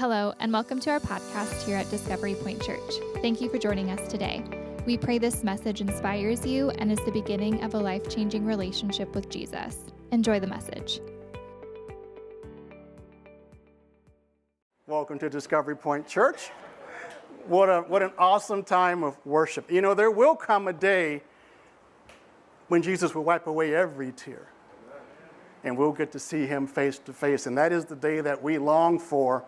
Hello, and welcome to our podcast here at Discovery Point Church. Thank you for joining us today. We pray this message inspires you and is the beginning of a life changing relationship with Jesus. Enjoy the message. Welcome to Discovery Point Church. What, a, what an awesome time of worship. You know, there will come a day when Jesus will wipe away every tear. And we'll get to see him face to face. And that is the day that we long for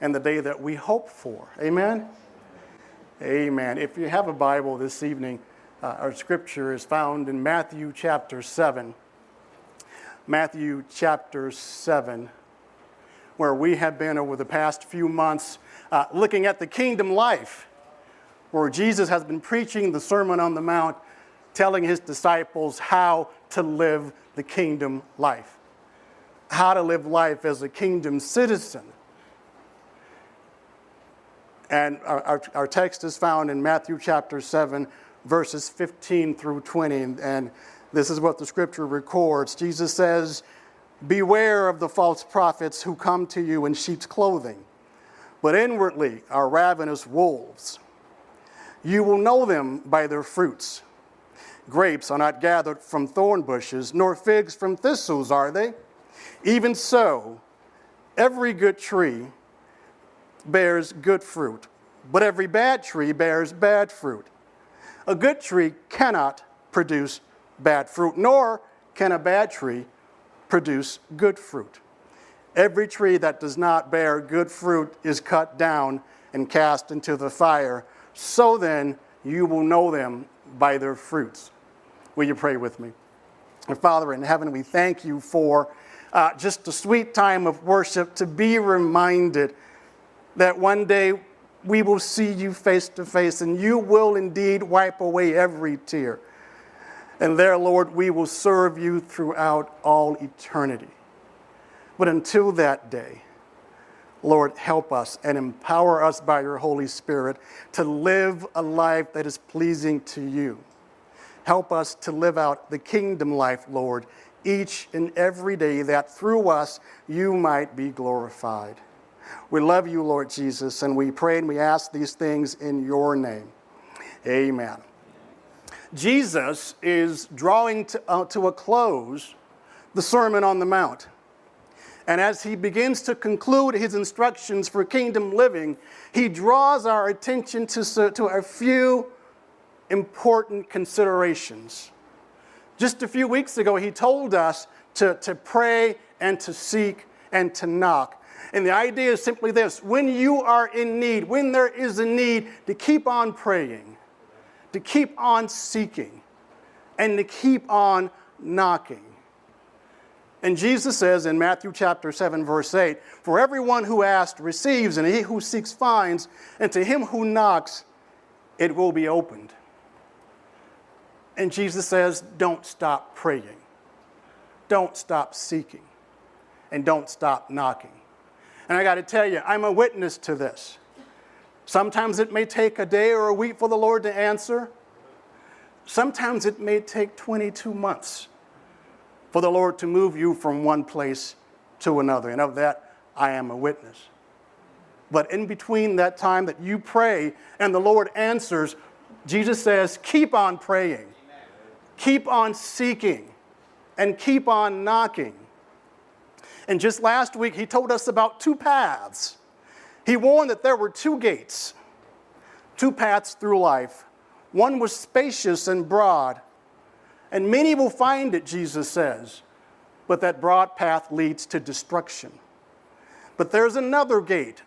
and the day that we hope for. Amen? Amen. If you have a Bible this evening, uh, our scripture is found in Matthew chapter 7. Matthew chapter 7, where we have been over the past few months uh, looking at the kingdom life, where Jesus has been preaching the Sermon on the Mount, telling his disciples how to live the kingdom life, how to live life as a kingdom citizen. And our, our, our, text is found in Matthew chapter 7, verses 15 through 20. And this is what the scripture records. Jesus says, Beware of the false prophets who come to you in sheep's clothing, but inwardly are ravenous wolves. You will know them by their fruits. Grapes are not gathered from thorn bushes, nor figs from thistles, are they? Even so, every good tree bears good fruit, but every bad tree bears bad fruit. A good tree cannot produce bad fruit, nor can a bad tree produce good fruit. Every tree that does not bear good fruit is cut down and cast into the fire. So then, you will know them by their fruits. Will you pray with me? Our Father in heaven, we thank you for uh, just a sweet time of worship to be reminded that one day we will see you face to face and you will indeed wipe away every tear. And there, Lord, we will serve you throughout all eternity. But until that day, Lord, help us and empower us by your Holy Spirit to live a life that is pleasing to you. Help us to live out the kingdom life, Lord, each and every day, that through us you might be glorified. We love you, Lord Jesus, and we pray and we ask these things in your name. Amen. Jesus is drawing to, uh, to a close the Sermon on the Mount. And as he begins to conclude his instructions for kingdom living, he draws our attention to, to a few important considerations. Just a few weeks ago, he told us to, to pray and to seek and to knock. And the idea is simply this when you are in need, when there is a need, to keep on praying, to keep on seeking, and to keep on knocking. And Jesus says in Matthew chapter 7, verse 8, For everyone who asks receives, and he who seeks finds, and to him who knocks it will be opened. And Jesus says, Don't stop praying, don't stop seeking, and don't stop knocking. And I got to tell you, I'm a witness to this. Sometimes it may take a day or a week for the Lord to answer. Sometimes it may take 22 months for the Lord to move you from one place to another. And of that, I am a witness. But in between that time that you pray and the Lord answers, Jesus says, keep on praying, keep on seeking, and keep on knocking. And just last week, he told us about two paths. He warned that there were two gates, two paths through life. One was spacious and broad, and many will find it, Jesus says, but that broad path leads to destruction. But there's another gate,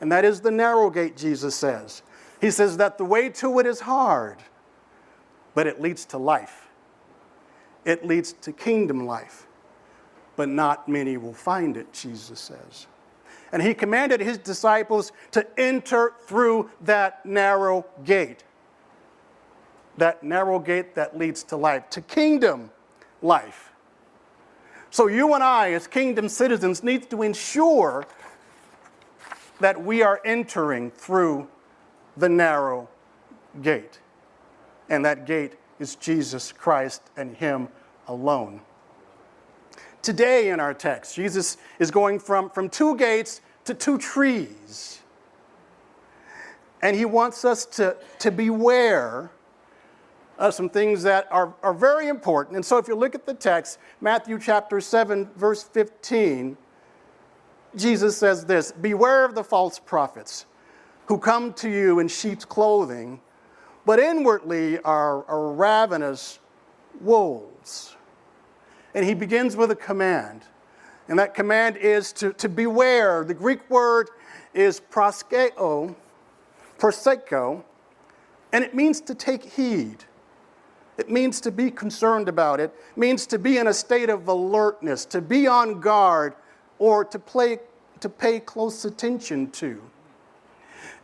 and that is the narrow gate, Jesus says. He says that the way to it is hard, but it leads to life, it leads to kingdom life but not many will find it, Jesus says. And he commanded his disciples to enter through that narrow gate. That narrow gate that leads to life, to kingdom life. So you and I, as kingdom citizens, need to ensure that we are entering through the narrow gate. And that gate is Jesus Christ and Him alone today in our text. Jesus is going from, from two gates to two trees. And he wants us to, to beware of some things that are, are very important. And so if you look at the text, Matthew chapter 7, verse 15, Jesus says this Beware of the false prophets who come to you in sheep's clothing, but inwardly are, are ravenous wolves. And he begins with a command. And that command is to, to beware. The Greek word is proskeo, proseko, and it means to take heed. It means to be concerned about it, it means to be in a state of alertness, to be on guard, or to, play, to pay close attention to.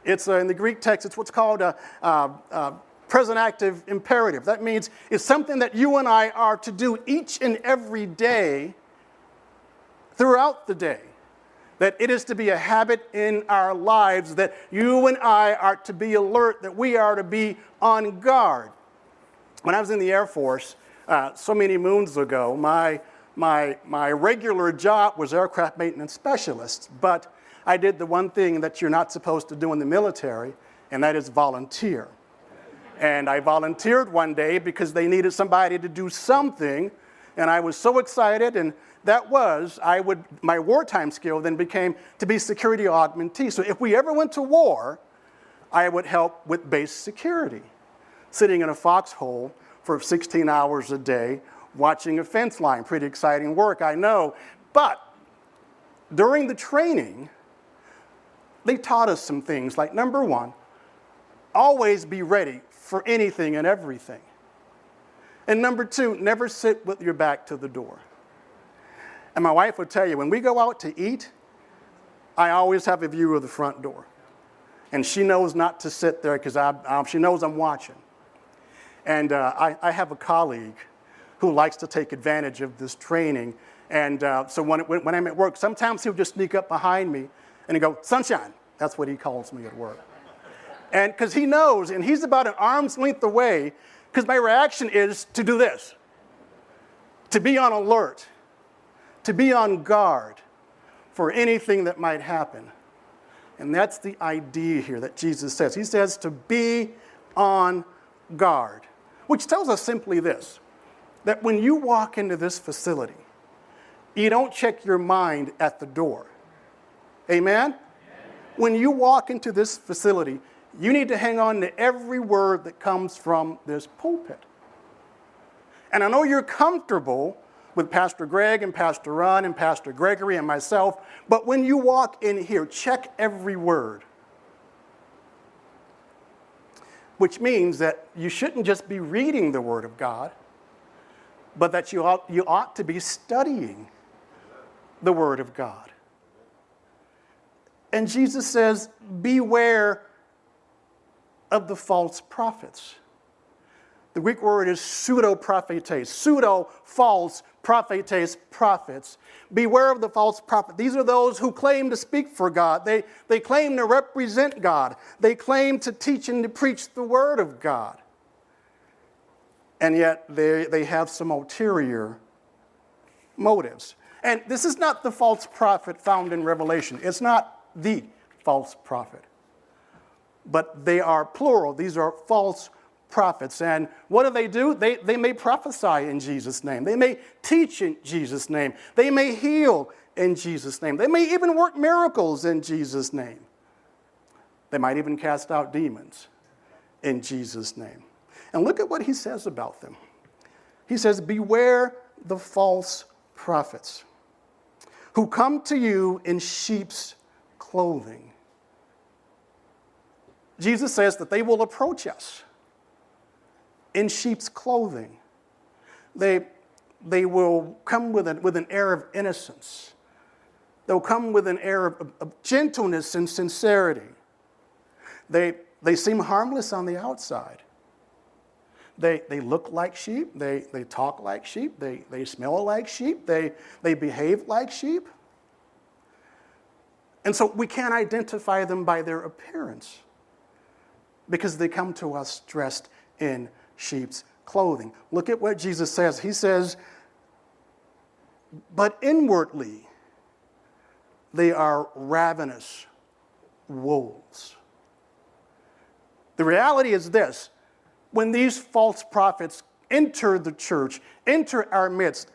It's uh, in the Greek text, it's what's called a, a, a present active imperative. That means it's something that you and I are to do each and every day throughout the day. That it is to be a habit in our lives, that you and I are to be alert, that we are to be on guard. When I was in the Air Force uh, so many moons ago, my, my, my regular job was aircraft maintenance specialist, but I did the one thing that you're not supposed to do in the military, and that is volunteer. And I volunteered one day because they needed somebody to do something, and I was so excited and that was, I would, my wartime skill then became to be security augmentee. So if we ever went to war, I would help with base security, sitting in a foxhole for 16 hours a day, watching a fence line. Pretty exciting work, I know. But during the training, they taught us some things like number one, always be ready for anything and everything. And number two, never sit with your back to the door. And my wife would tell you, when we go out to eat, I always have a view of the front door. And she knows not to sit there because she knows I'm watching. And uh, I, I, have a colleague who likes to take advantage of this training. And uh, so when, when, when I'm at work, sometimes he'll just sneak up behind me and he'll go, Sunshine. That's what he calls me at work. And because he knows, and he's about an arm's length away, because my reaction is to do this to be on alert to be on guard for anything that might happen. And that's the idea here that Jesus says. He says to be on guard, which tells us simply this that when you walk into this facility, you don't check your mind at the door. Amen? When you walk into this facility, you need to hang on to every word that comes from this pulpit. And I know you're comfortable with Pastor Greg and Pastor Ron and Pastor Gregory and myself. But when you walk in here, check every word. Which means that you shouldn't just be reading the Word of God, but that you ought, you ought to be studying the Word of God. And Jesus says, Beware of the false prophets. The Greek word is pseudo prophetes, pseudo false prophetes, prophets. Beware of the false prophet. These are those who claim to speak for God. They, they claim to represent God. They claim to teach and to preach the word of God. And yet they, they have some ulterior motives. And this is not the false prophet found in Revelation. It's not the false prophet. But they are plural. These are false prophets. And what do they do? They, they may prophesy in Jesus' name, they may teach in Jesus' name, they may heal in Jesus' name, they may even work miracles in Jesus' name. They might even cast out demons in Jesus' name. And look at what he says about them. He says, Beware the false prophets who come to you in sheep's clothing. Jesus says that they will approach us in sheep's clothing. They, they will come with an, with an air of innocence. They'll come with an air of, of gentleness and sincerity. They, they seem harmless on the outside. They, they look like sheep, they, they talk like sheep, they, they smell like sheep, they, they behave like sheep. And so we can't identify them by their appearance because they come to us dressed in sheep's clothing. Look at what Jesus says. He says, But inwardly they are ravenous wolves. The reality is this when these false prophets enter the church, enter our midst,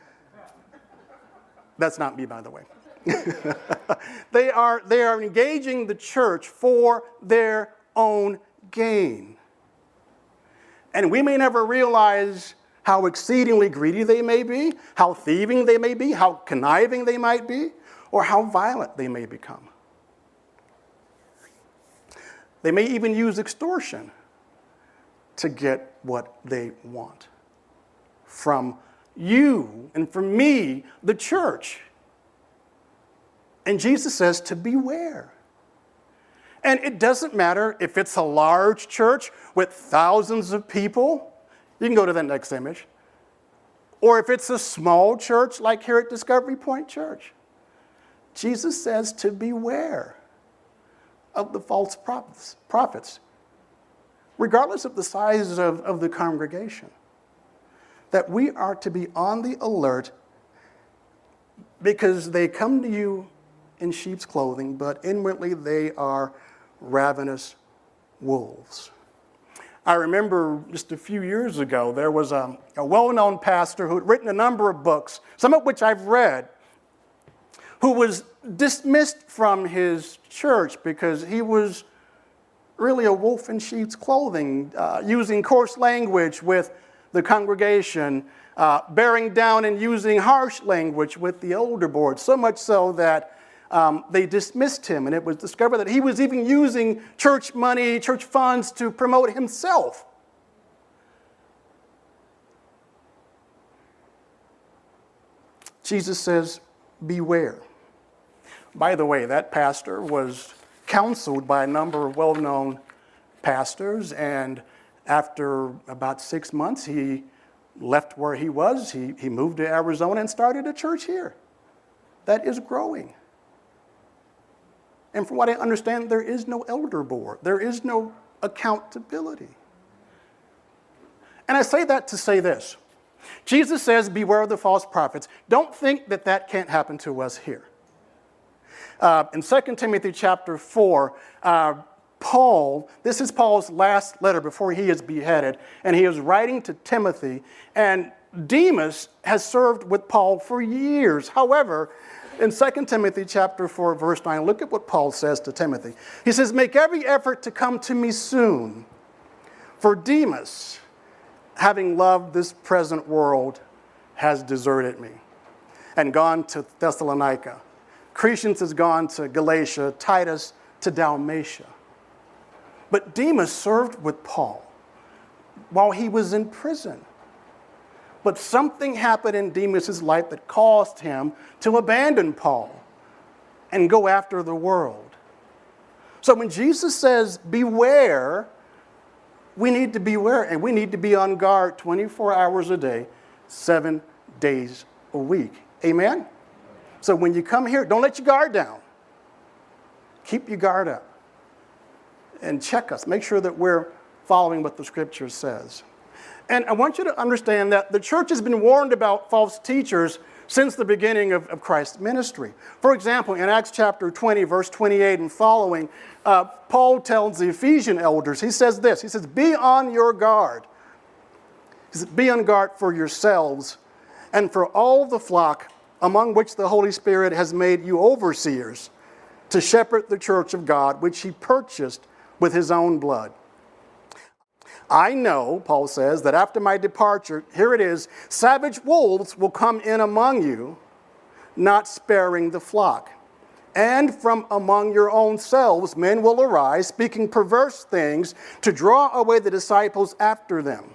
that's not me, by the way. they, are, they are engaging the church for their own gain. And we may never realize how exceedingly greedy they may be, how thieving they may be, how conniving they might be, or how violent they may become. They may even use extortion to get what they want from you and from me, the church. And Jesus says to beware. And it doesn't matter if it's a large church with thousands of people. You can go to that next image. Or if it's a small church like here at Discovery Point Church. Jesus says to beware of the false prophets, prophets regardless of the size of, of the congregation. That we are to be on the alert because they come to you in sheep's clothing, but inwardly they are ravenous wolves. I remember just a few years ago, there was a, a well known pastor who had written a number of books, some of which I've read, who was dismissed from his church because he was really a wolf in sheep's clothing, uh, using coarse language with the congregation, uh, bearing down and using harsh language with the older board, so much so that um, they dismissed him, and it was discovered that he was even using church money, church funds to promote himself. Jesus says, Beware. By the way, that pastor was counseled by a number of well known pastors, and after about six months, he left where he was. He, he moved to Arizona and started a church here that is growing. And from what I understand, there is no elder board, there is no accountability. And I say that to say this Jesus says, Beware of the false prophets. Don't think that that can't happen to us here. Uh, in 2 Timothy chapter 4, uh, Paul, this is Paul's last letter before he is beheaded, and he is writing to Timothy, and Demas has served with Paul for years. However, in 2 Timothy chapter 4 verse 9, look at what Paul says to Timothy. He says, "Make every effort to come to me soon, for Demas, having loved this present world, has deserted me and gone to Thessalonica. Crescens has gone to Galatia, Titus to Dalmatia. But Demas served with Paul while he was in prison. But something happened in Demas' life that caused him to abandon Paul and go after the world. So when Jesus says, beware, we need to beware and we need to be on guard 24 hours a day, seven days a week. Amen? So when you come here, don't let your guard down. Keep your guard up and check us. Make sure that we're following what the scripture says. And I want you to understand that the church has been warned about false teachers since the beginning of, of Christ's ministry. For example, in Acts chapter 20, verse 28 and following, uh, Paul tells the Ephesian elders, he says this He says, Be on your guard. He says, Be on guard for yourselves and for all the flock among which the Holy Spirit has made you overseers to shepherd the church of God, which he purchased with his own blood. I know, Paul says, that after my departure, here it is, savage wolves will come in among you, not sparing the flock. And from among your own selves, men will arise, speaking perverse things to draw away the disciples after them.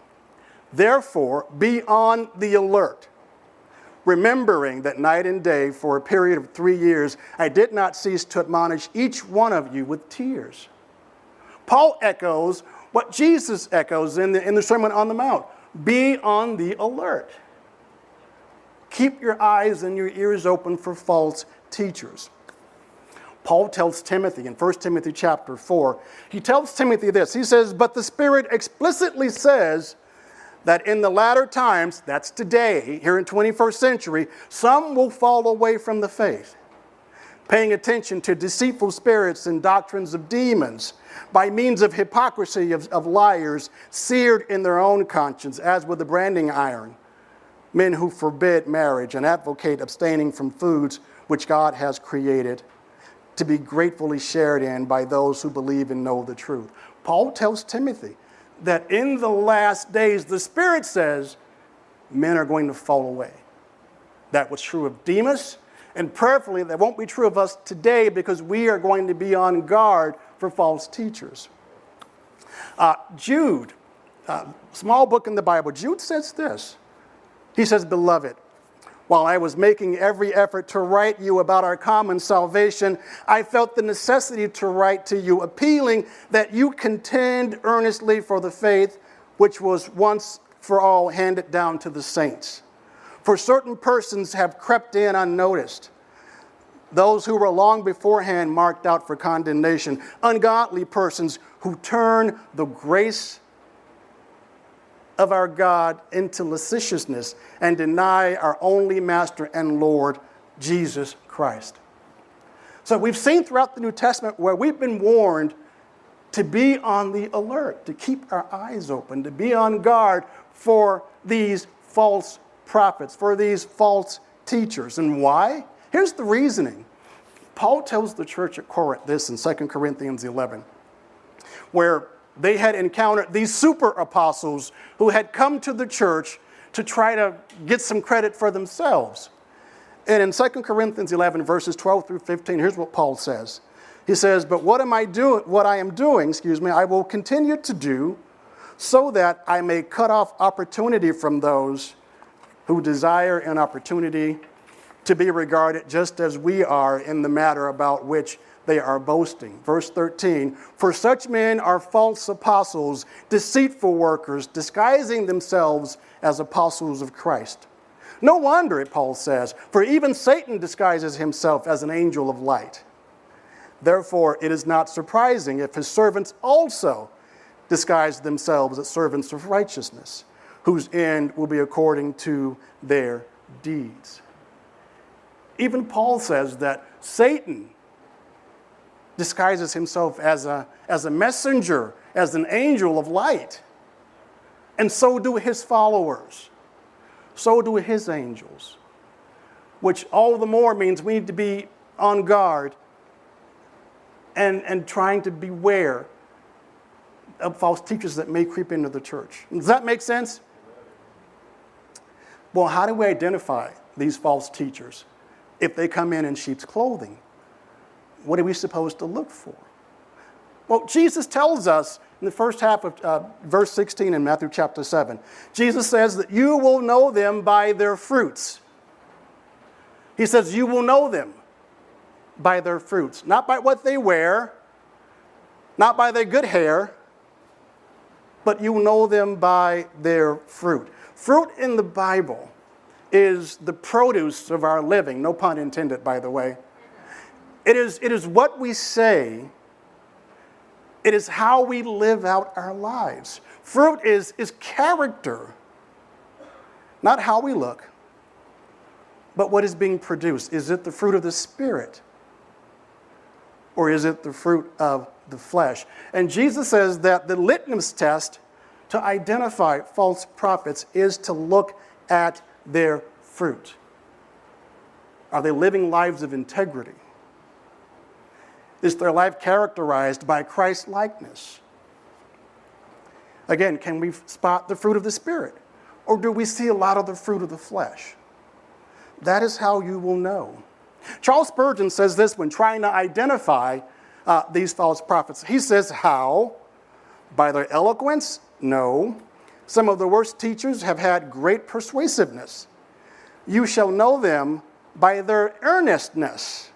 Therefore, be on the alert, remembering that night and day, for a period of three years, I did not cease to admonish each one of you with tears. Paul echoes what Jesus echoes in the, in the Sermon on the Mount be on the alert. Keep your eyes and your ears open for false teachers. Paul tells Timothy in 1 Timothy chapter 4, he tells Timothy this. He says, But the Spirit explicitly says that in the latter times, that's today, here in 21st century, some will fall away from the faith, paying attention to deceitful spirits and doctrines of demons, by means of hypocrisy of, of liars, seared in their own conscience, as with a branding iron. Men who forbid marriage and advocate abstaining from foods which God has created to be gratefully shared in by those who believe and know the truth. Paul tells Timothy that in the last days, the Spirit says, men are going to fall away. That was true of Demas, and prayerfully, that won't be true of us today because we are going to be on guard for false teachers. Uh, Jude, uh, small book in the Bible, Jude says this. He says, Beloved, while I was making every effort to write you about our common salvation, I felt the necessity to write to you, appealing that you contend earnestly for the faith which was once for all handed down to the saints. For certain persons have crept in unnoticed, those who were long beforehand marked out for condemnation, ungodly persons who turn the grace of our God into lasciviousness and deny our only Master and Lord, Jesus Christ. So we've seen throughout the New Testament where we've been warned to be on the alert, to keep our eyes open, to be on guard for these false prophets, for these false teachers. And why? Here's the reasoning. Paul tells the church at Corinth this in 2 Corinthians 11, where they had encountered these super apostles who had come to the church to try to get some credit for themselves. And in 2 Corinthians 11, verses 12 through 15, here's what Paul says. He says, But what am I doing? What I am doing, excuse me, I will continue to do so that I may cut off opportunity from those who desire an opportunity to be regarded just as we are in the matter about which they are boasting. Verse 13 For such men are false apostles, deceitful workers, disguising themselves as apostles of Christ. No wonder, it, Paul says, for even Satan disguises himself as an angel of light. Therefore, it is not surprising if his servants also disguise themselves as servants of righteousness, whose end will be according to their deeds. Even Paul says that Satan disguises himself as a, as a messenger, as an angel of light. And so do his followers. So do his angels. Which all the more means we need to be on guard and, and trying to beware of false teachers that may creep into the church. Does that make sense? Well, how do we identify these false teachers if they come in in sheep's clothing? what are we supposed to look for? Well, Jesus tells us in the first half of uh, verse 16 in Matthew chapter 7, Jesus says that you will know them by their fruits. He says, You will know them by their fruits, not by what they wear, not by their good hair, but you will know them by their fruit. Fruit in the Bible is the produce of our living, no pun intended, by the way. It is, it is what we say, it is how we live out our lives. Fruit is, is character, not how we look, but what is being produced. Is it the fruit of the Spirit? Or is it the fruit of the flesh? And Jesus says that the litmus test to identify false prophets is to look at their fruit. Are they living lives of integrity? Is their life characterized by Christ likeness? Again, can we spot the fruit of the Spirit? Or do we see a lot of the fruit of the flesh? That is how you will know. Charles Spurgeon says this when trying to identify uh, these false prophets. He says, How? By their eloquence? No. Some of the worst teachers have had great persuasiveness. You shall know them by their earnestness.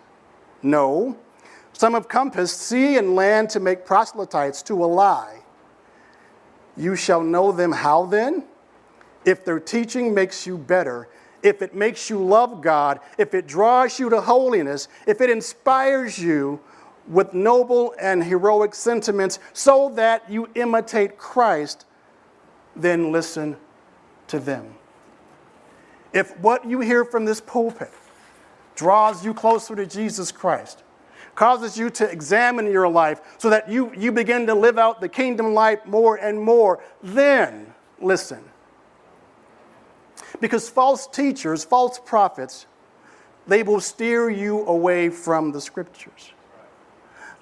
No. Some have compassed sea and land to make proselytes to a lie. You shall know them how then? If their teaching makes you better, if it makes you love God, if it draws you to holiness, if it inspires you with noble and heroic sentiments so that you imitate Christ, then listen to them. If what you hear from this pulpit draws you closer to Jesus Christ, causes you to examine your life so that you, you begin to live out the kingdom life more and more, then listen. Because false teachers, false prophets, they will steer you away from the scriptures.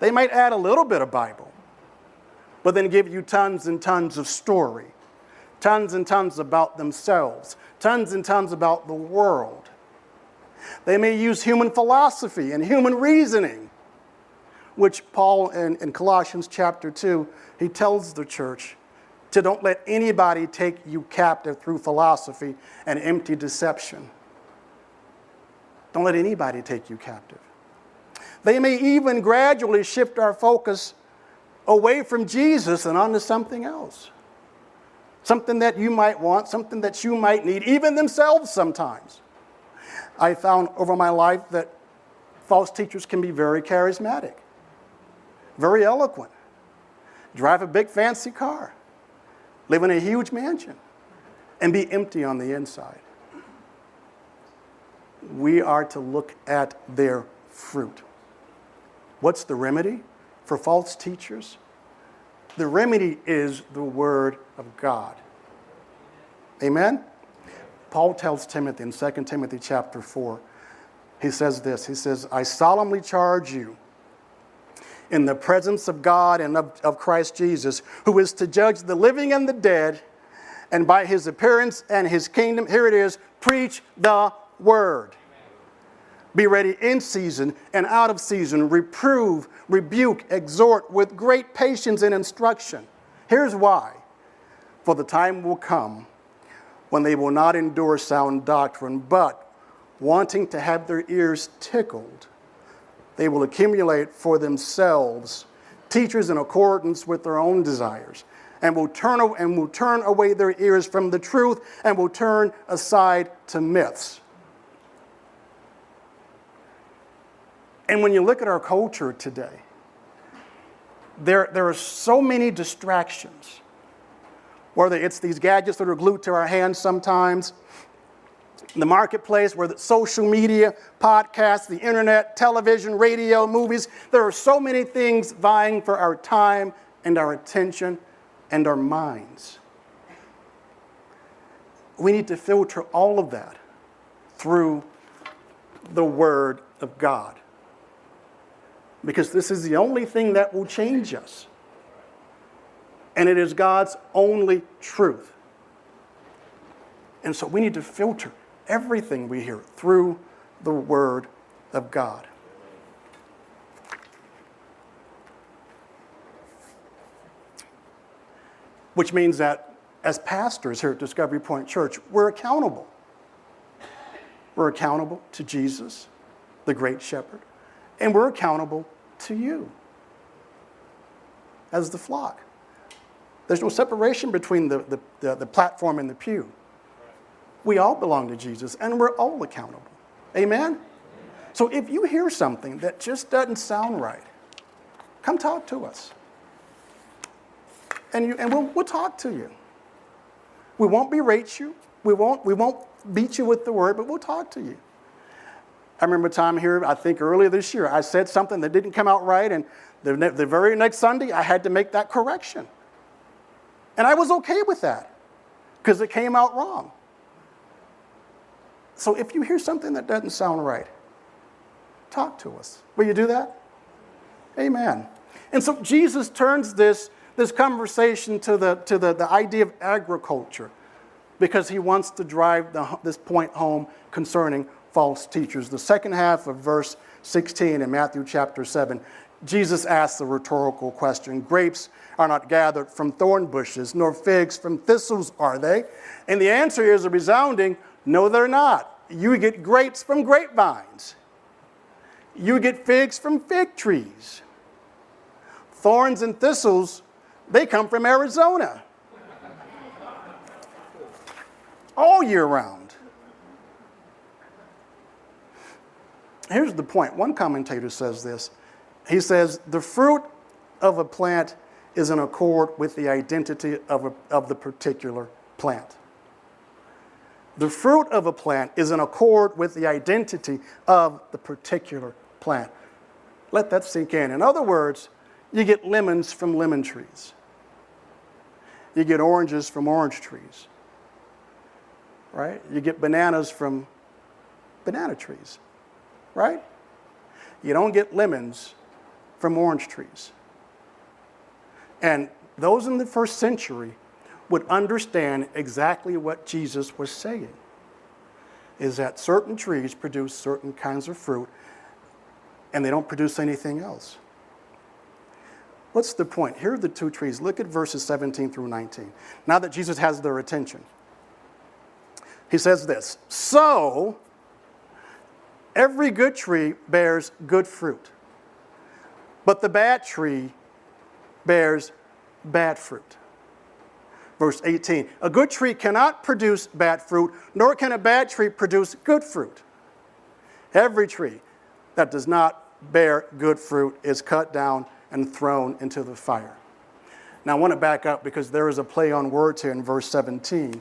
They might add a little bit of Bible, but then give you tons and tons of story, tons and tons about themselves, tons and tons about the world. They may use human philosophy and human reasoning, which Paul in, in Colossians chapter 2, he tells the church to don't let anybody take you captive through philosophy and empty deception. Don't let anybody take you captive. They may even gradually shift our focus away from Jesus and onto something else. Something that you might want, something that you might need, even themselves sometimes. I found over my life that false teachers can be very charismatic, very eloquent, drive a big fancy car, live in a huge mansion, and be empty on the inside. We are to look at their fruit. What's the remedy for false teachers? The remedy is the Word of God. Amen? Paul tells Timothy in 2 Timothy chapter 4, he says this He says, I solemnly charge you in the presence of God and of, of Christ Jesus, who is to judge the living and the dead, and by his appearance and his kingdom, here it is, preach the word. Be ready in season and out of season, reprove, rebuke, exhort with great patience and instruction. Here's why. For the time will come when they will not endure sound doctrine, but wanting to have their ears tickled, they will accumulate for themselves teachers in accordance with their own desires, and will turn, and will turn away their ears from the truth and will turn aside to myths. And when you look at our culture today, there, there are so many distractions whether it's these gadgets that are glued to our hands sometimes, the marketplace, whether it's social media, podcasts, the internet, television, radio, movies. There are so many things vying for our time and our attention and our minds. We need to filter all of that through the Word of God. Because this is the only thing that will change us and it is God's only truth. And so we need to filter everything we hear through the Word of God. Which means that as pastors here at Discovery Point Church, we're accountable. We're accountable to Jesus, the great shepherd, and we're accountable to you as the flock. There's no separation between the, the, the, the platform and the pew. We all belong to Jesus and we're all accountable. Amen? So if you hear something that just doesn't sound right, come talk to us. And, you, and we'll, we'll talk to you. We won't berate you. We won't, we won't beat you with the word, but we'll talk to you. I remember a time here, I think earlier this year, I said something that didn't come out right, and the, the very next Sunday, I had to make that correction. And I was okay with that because it came out wrong. So if you hear something that doesn't sound right, talk to us. Will you do that? Amen. And so Jesus turns this, this conversation to, the, to the, the idea of agriculture because he wants to drive the, this point home concerning false teachers. The second half of verse 16 in Matthew chapter 7, Jesus asks the rhetorical question Grapes are not gathered from thorn bushes, nor figs from thistles, are they? And the answer is a resounding no, they're not. You get grapes from grapevines, you get figs from fig trees. Thorns and thistles, they come from Arizona all year round. Here's the point. One commentator says this. He says, The fruit of a plant is in accord with the identity of, a, of the particular plant. The fruit of a plant is in accord with the identity of the particular plant. Let that sink in. In other words, you get lemons from lemon trees. You get oranges from orange trees. Right? You get bananas from banana trees. Right? You don't get lemons from orange trees. And those in the first century would understand exactly what Jesus was saying is that certain trees produce certain kinds of fruit and they don't produce anything else. What's the point? Here are the two trees. Look at verses 17 through 19. Now that Jesus has their attention, he says this So, every good tree bears good fruit, but the bad tree bears bad fruit. Verse 18 A good tree cannot produce bad fruit, nor can a bad tree produce good fruit. Every tree that does not bear good fruit is cut down and thrown into the fire. Now, I want to back up because there is a play on words here in verse 17.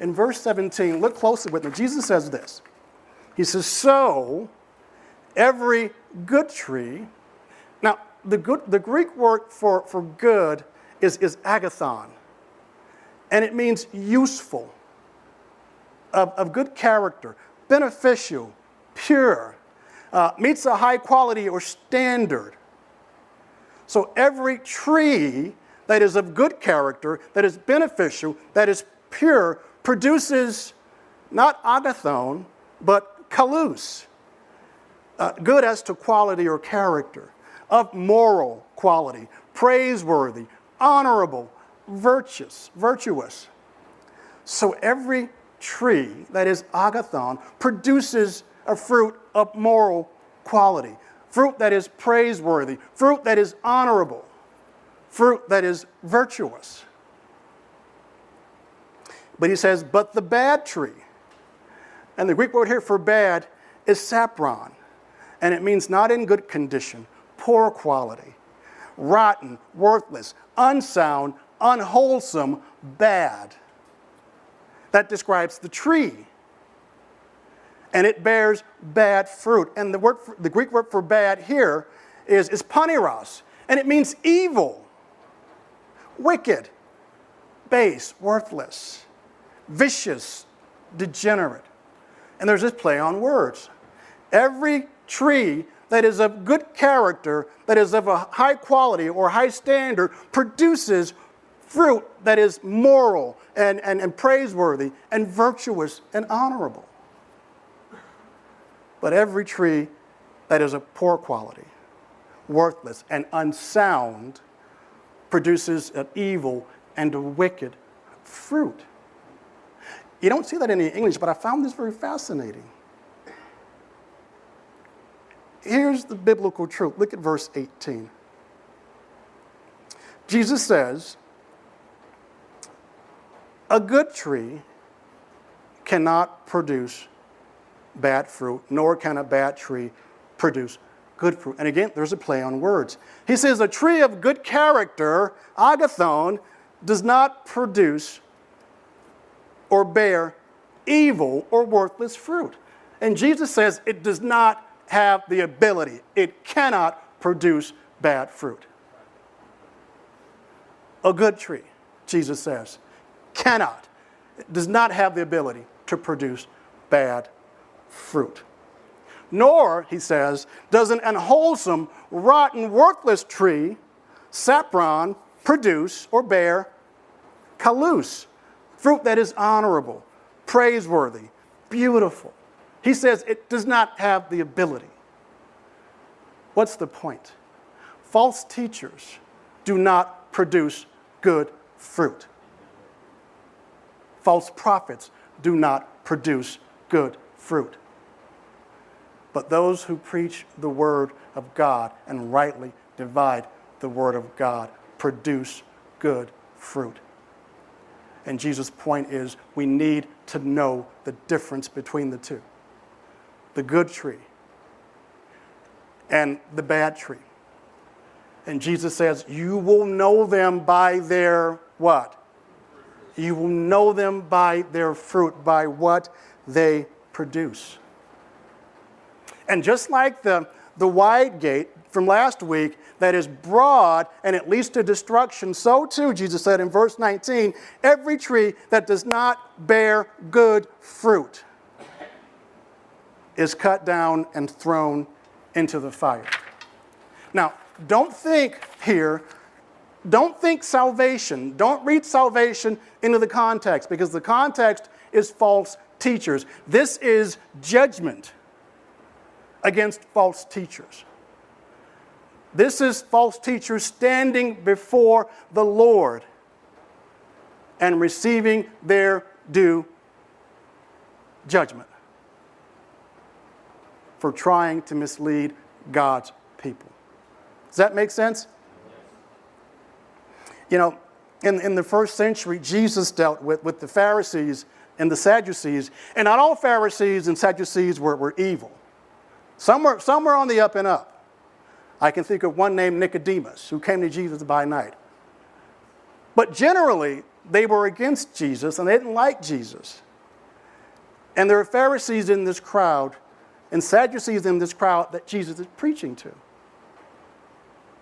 In verse 17, look closely with me. Jesus says this He says, So every good tree, now, the, good, the Greek word for, for good is, is agathon, and it means useful, of, of good character, beneficial, pure, uh, meets a high quality or standard. So every tree that is of good character, that is beneficial, that is pure, produces not agathon, but kalous, uh, good as to quality or character, of moral quality, praiseworthy, honorable, virtuous, virtuous. So every tree that is agathon produces a fruit of moral quality, fruit that is praiseworthy, fruit that is honorable, fruit that is virtuous. But he says, but the bad tree, and the Greek word here for bad is sapron, and it means not in good condition, poor quality, rotten, worthless, unsound, unwholesome, bad. That describes the tree and it bears bad fruit. And the, word for, the Greek word for bad here is, is paneros, and it means evil, wicked, base, worthless, vicious, degenerate. And there's this play on words. Every tree that is of good character, that is of a high quality or high standard, produces fruit that is moral and, and, and praiseworthy and virtuous and honorable but every tree that is of poor quality, worthless, and unsound produces an evil and a wicked fruit. You don't see that in English, but I found this very fascinating. Here's the biblical truth. Look at verse 18. Jesus says, A good tree cannot produce bad fruit, nor can a bad tree produce good fruit. And again, there's a play on words. He says, A tree of good character, agathon, does not produce or bear evil or worthless fruit. And Jesus says it does not have the ability, it cannot produce bad fruit. A good tree, Jesus says, cannot, does not have the ability to produce bad fruit. Nor, he says, does an unwholesome, rotten, worthless tree, sapron, produce or bear kalous, fruit that is honorable, praiseworthy, beautiful. He says it does not have the ability. What's the point? False teachers do not produce good fruit. False prophets do not produce good fruit but those who preach the word of God and rightly divide the word of God produce good fruit. And Jesus' point is we need to know the difference between the two the good tree and the bad tree. And Jesus says, You will know them by their what? You will know them by their fruit, by what they produce. And just like the, the wide gate from last week that is broad and it leads to destruction, so too, Jesus said in verse 19, every tree that does not bear good fruit is cut down and thrown into the fire. Now, don't think here, don't think salvation, don't read salvation into the context because the context is false teachers. This is judgment against false teachers. This is false teachers standing before the Lord and receiving their due judgment for trying to mislead God's people. Does that make sense? You know, in, in the first century, Jesus dealt with, with the Pharisees and the Sadducees, and not all Pharisees and Sadducees were, were evil. Some were, some were on the up and up. I can think of one named Nicodemus who came to Jesus by night. But generally, they were against Jesus and they didn't like Jesus. And there are Pharisees in this crowd and Sadducees in this crowd that Jesus is preaching to.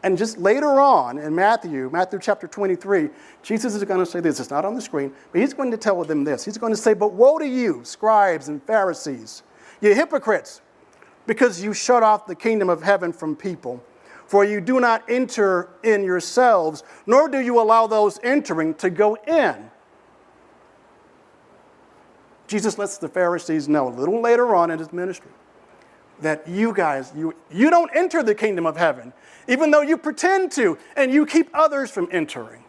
And just later on in Matthew, Matthew chapter 23, Jesus is going to say this. It's not on the screen, but he's going to tell them this. He's going to say, But woe to you, scribes and Pharisees, you hypocrites, because you shut off the kingdom of heaven from people. For you do not enter in yourselves, nor do you allow those entering to go in. Jesus lets the Pharisees know a little later on in his ministry that you guys, you, you don't enter the kingdom of heaven, even though you pretend to, and you keep others from entering.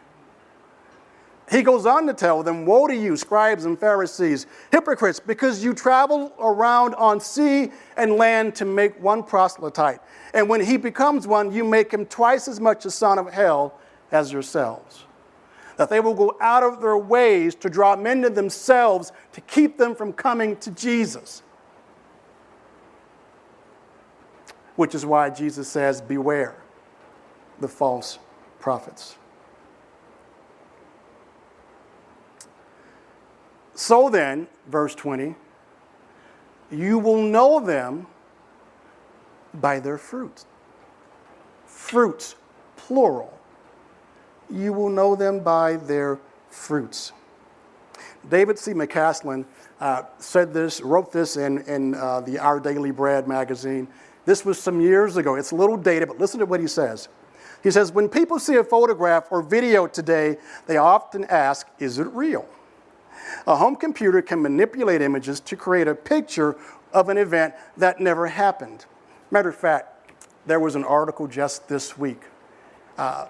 He goes on to tell them, Woe to you, scribes and Pharisees, hypocrites, because you travel around on sea and land to make one proselyte. And when he becomes one, you make him twice as much a son of hell as yourselves. That they will go out of their ways to draw men to themselves to keep them from coming to Jesus. which is why Jesus says, Beware the false prophets. So then, verse 20, you will know them by their fruits. Fruits, plural. You will know them by their fruits. David C. McCasland uh, said this, wrote this in, in uh, the Our Daily Bread magazine. This was some years ago. It's a little dated, but listen to what he says. He says, When people see a photograph or video today, they often ask, Is it real? A home computer can manipulate images to create a picture of an event that never happened. Matter of fact, there was an article just this week, uh,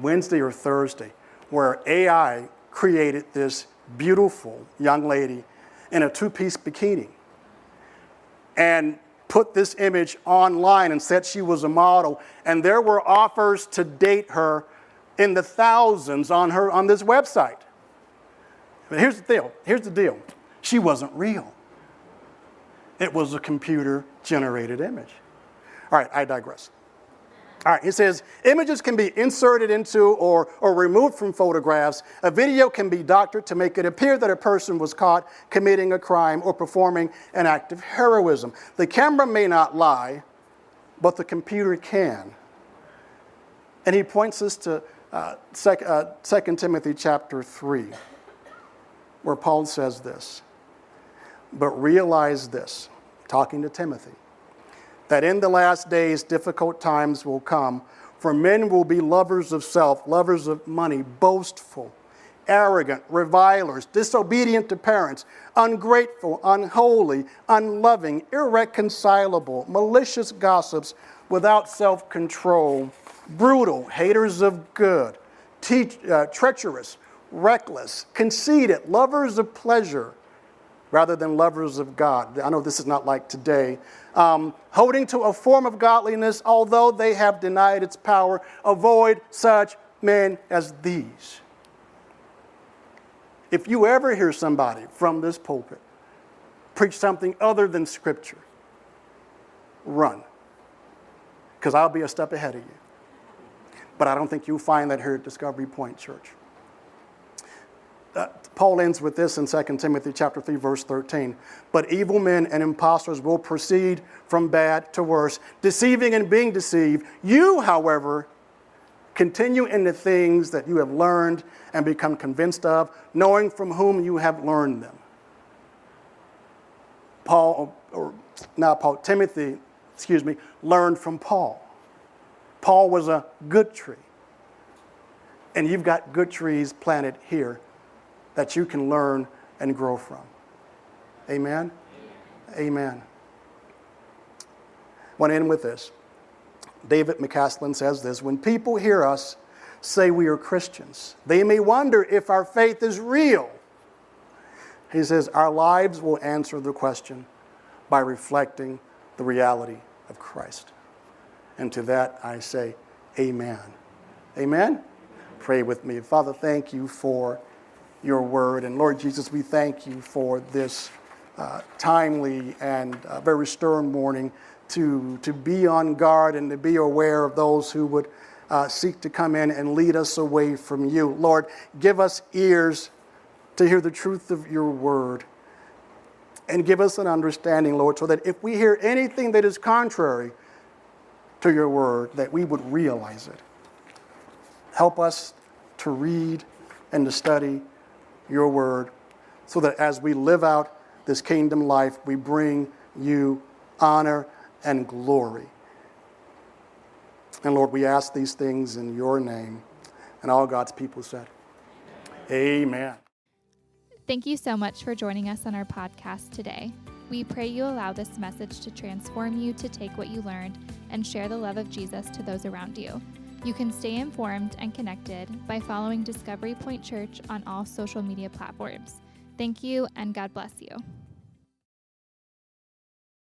Wednesday or Thursday, where AI created this beautiful young lady in a two piece bikini. And put this image online and said she was a model, and there were offers to date her in the thousands on her on this website. But here's the deal. Here's the deal. She wasn't real. It was a computer generated image. All right, I digress. All right, he says images can be inserted into or, or removed from photographs. A video can be doctored to make it appear that a person was caught committing a crime or performing an act of heroism. The camera may not lie, but the computer can. And he points us to uh, sec, uh, 2 Timothy chapter 3, where Paul says this. But realize this, talking to Timothy that in the last days difficult times will come, for men will be lovers of self, lovers of money, boastful, arrogant, revilers, disobedient to parents, ungrateful, unholy, unloving, irreconcilable, malicious gossips, without self control, brutal, haters of good, uh, treacherous, reckless, conceited, lovers of pleasure rather than lovers of God. I know this is not like today. Um, holding to a form of godliness, although they have denied its power, avoid such men as these. If you ever hear somebody from this pulpit preach something other than Scripture, run. Because I'll be a step ahead of you. But I don't think you'll find that here at Discovery Point Church. Paul ends with this in 2 Timothy chapter 3 verse 13. But evil men and impostors will proceed from bad to worse, deceiving and being deceived. You, however, continue in the things that you have learned and become convinced of, knowing from whom you have learned them. Paul or now Paul Timothy, excuse me, learned from Paul. Paul was a good tree. And you've got good trees planted here that you can learn and grow from. Amen? Amen. I want to end with this. David McCasland says this When people hear us say we are Christians, they may wonder if our faith is real. He says, Our lives will answer the question by reflecting the reality of Christ. And to that I say, Amen. Amen? Pray with me. Father, thank you for your word. And Lord Jesus, we thank you for this uh, timely and uh, very stern morning to, to be on guard and to be aware of those who would uh, seek to come in and lead us away from you. Lord, give us ears to hear the truth of your word and give us an understanding, Lord, so that if we hear anything that is contrary to your word, that we would realize it. Help us to read and to study your word so that as we live out this kingdom life, we bring you honor and glory. And Lord, we ask these things in your name. And all God's people said, Amen. Thank you so much for joining us on our podcast today. We pray you allow this message to transform you to take what you learned and share the love of Jesus to those around you. You can stay informed and connected by following Discovery Point Church on all social media platforms. Thank you, and God bless you.